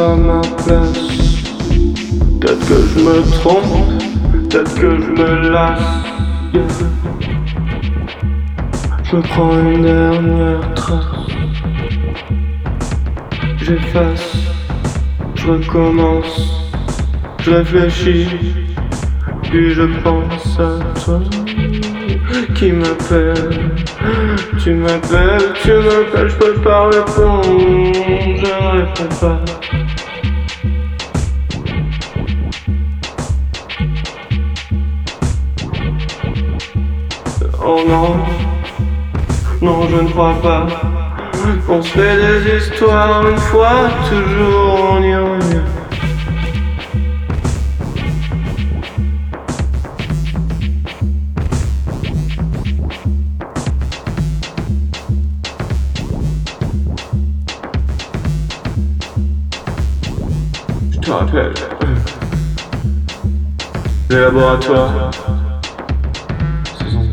à ma place. Peut-être que je me trompe, peut-être que je me lasse. Je prends une dernière trace. J'efface, je recommence, je réfléchis, puis je pense à toi qui m'appelle? Tu m'appelles, tu m'appelles, je peux pas répondre, je ne réponds pas. Je ne crois pas. On se fait des histoires une fois, toujours on y revient. Le laboratoire? Saison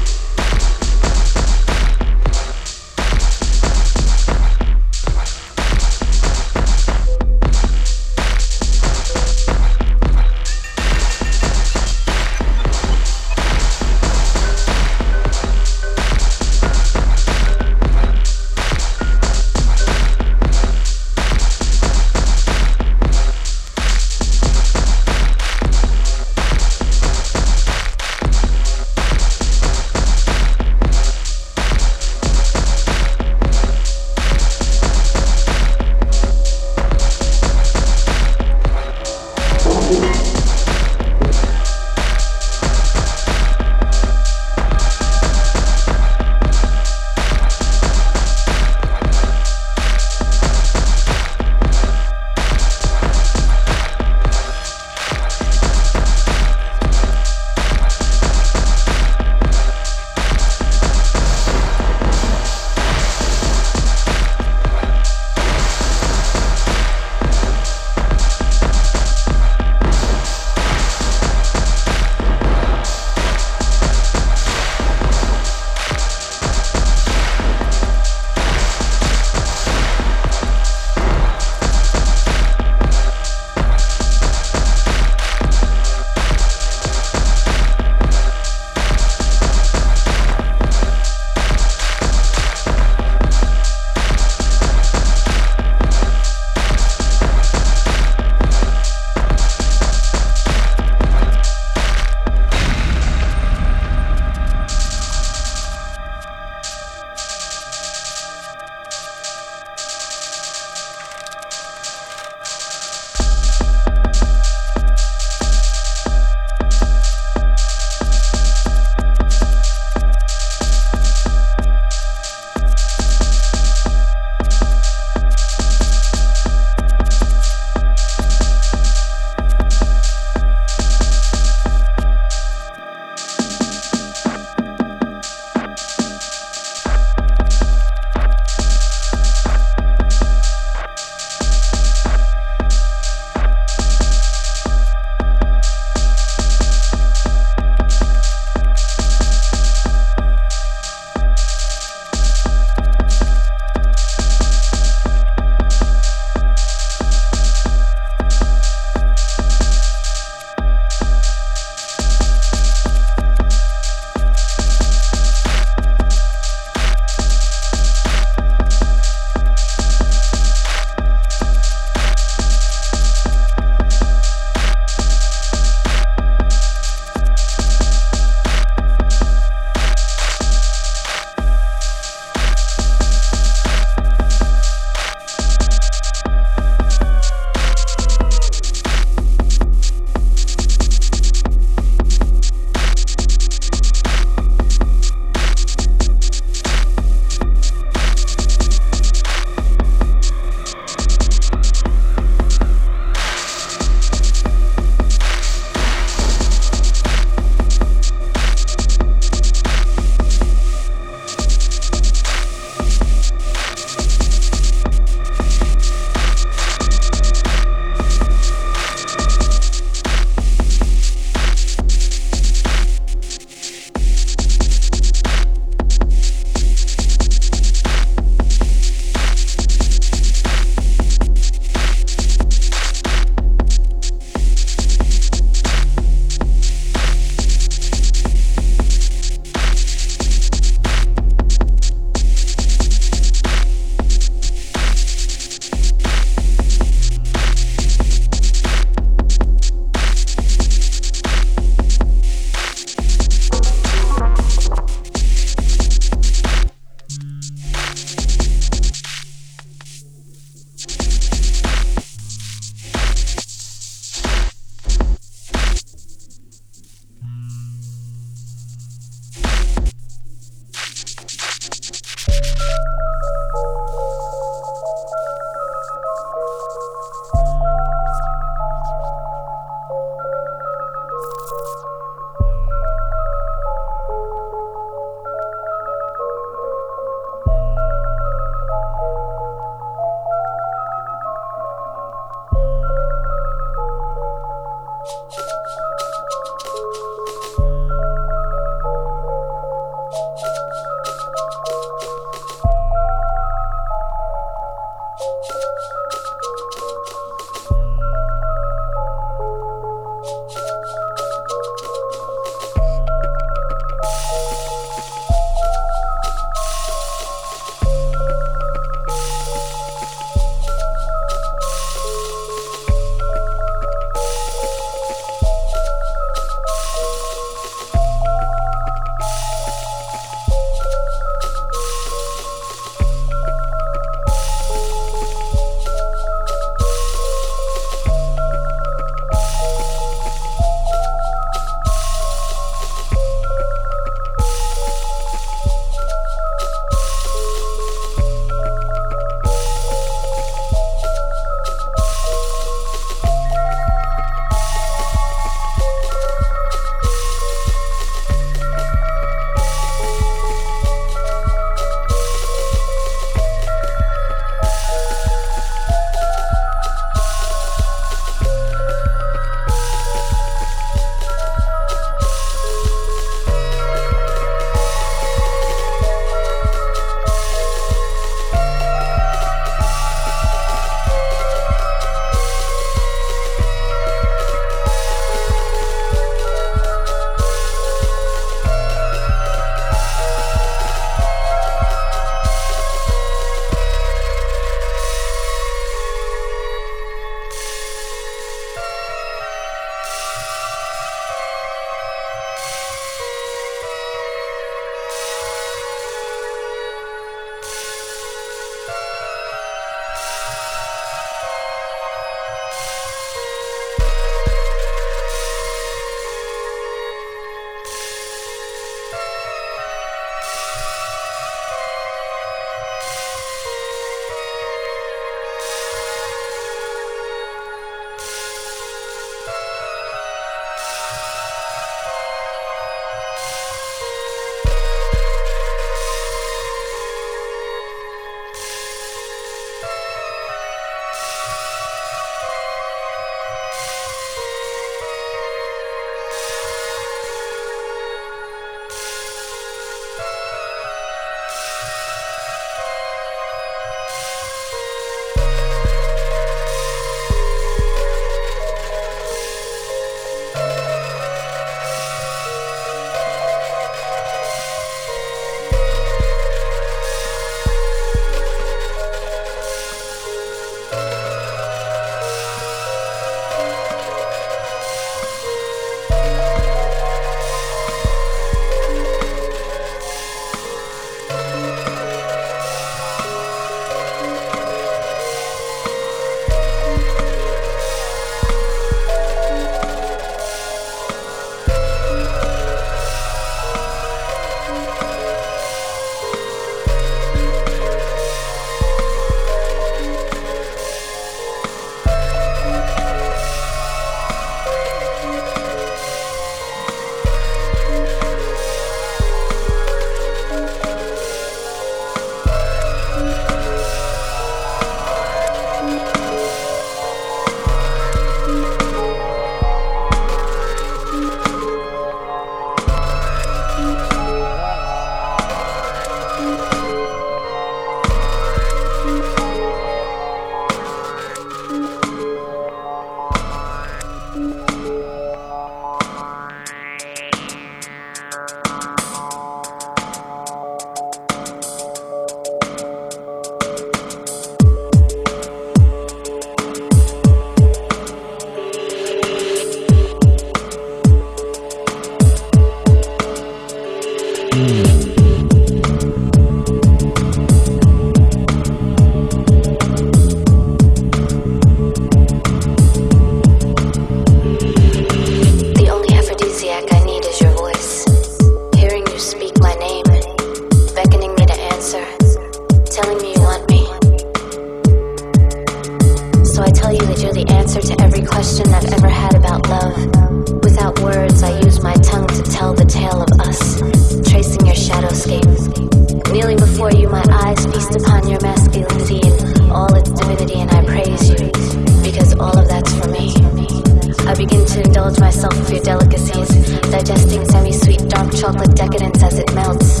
2. Onzième épisode. myself of your delicacies, digesting semi sweet dark chocolate decadence as it melts,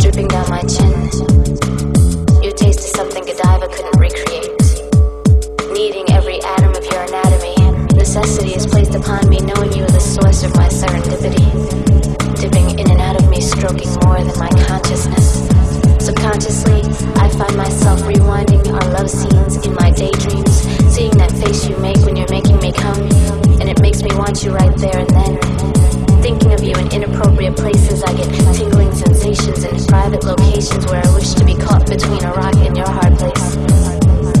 dripping down my chin. Your taste is something Godiva couldn't recreate. Needing every atom of your anatomy, necessity is placed upon me knowing you are the source of my serendipity. Dipping in and out of me, stroking more than my consciousness. Subconsciously, I find myself you right there and then. Thinking of you in inappropriate places, I get tingling sensations in private locations where I wish to be caught between a rock and your hard place.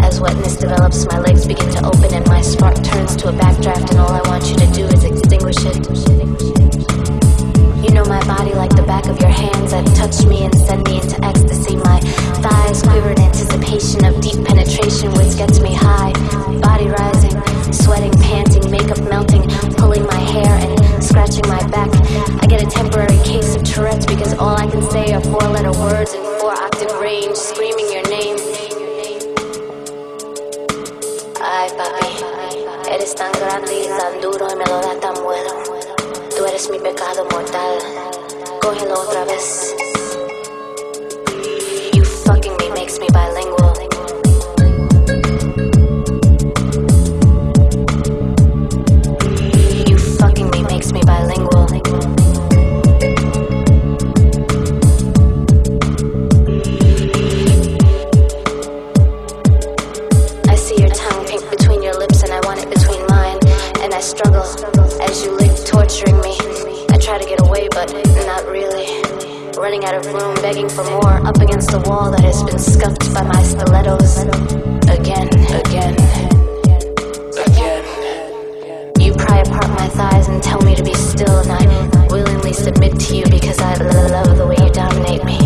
As wetness develops, my legs begin to open and my spark turns to a backdraft, and all I want you to do is extinguish it. Know my body like the back of your hands that touch me and send me into ecstasy. My thighs quiver in anticipation of deep penetration, which gets me high. Body rising, sweating, panting, makeup melting, pulling my hair and scratching my back. I get a temporary case of Tourette's because all I can say are four letter words in four octave range, screaming your name. Ay, papi, eres tan grande y tan duro y me lo das eres mi pecado mortal. Cógelo otra vez. Because I love the way you dominate me.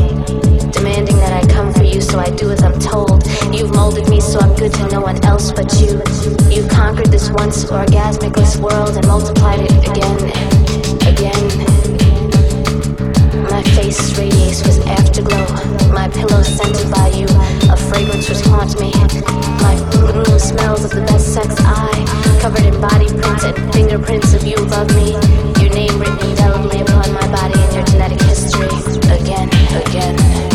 Demanding that I come for you, so I do as I'm told. You've molded me so I'm good to no one else but you. You've conquered this once orgasmicless world and multiplied it again and again. My face radiates with afterglow. My pillow scented by you. A fragrance which haunts me. My room smells of the best sex I covered in body prints and fingerprints of you above me. Name written indelibly upon my body and your genetic history. Again, again.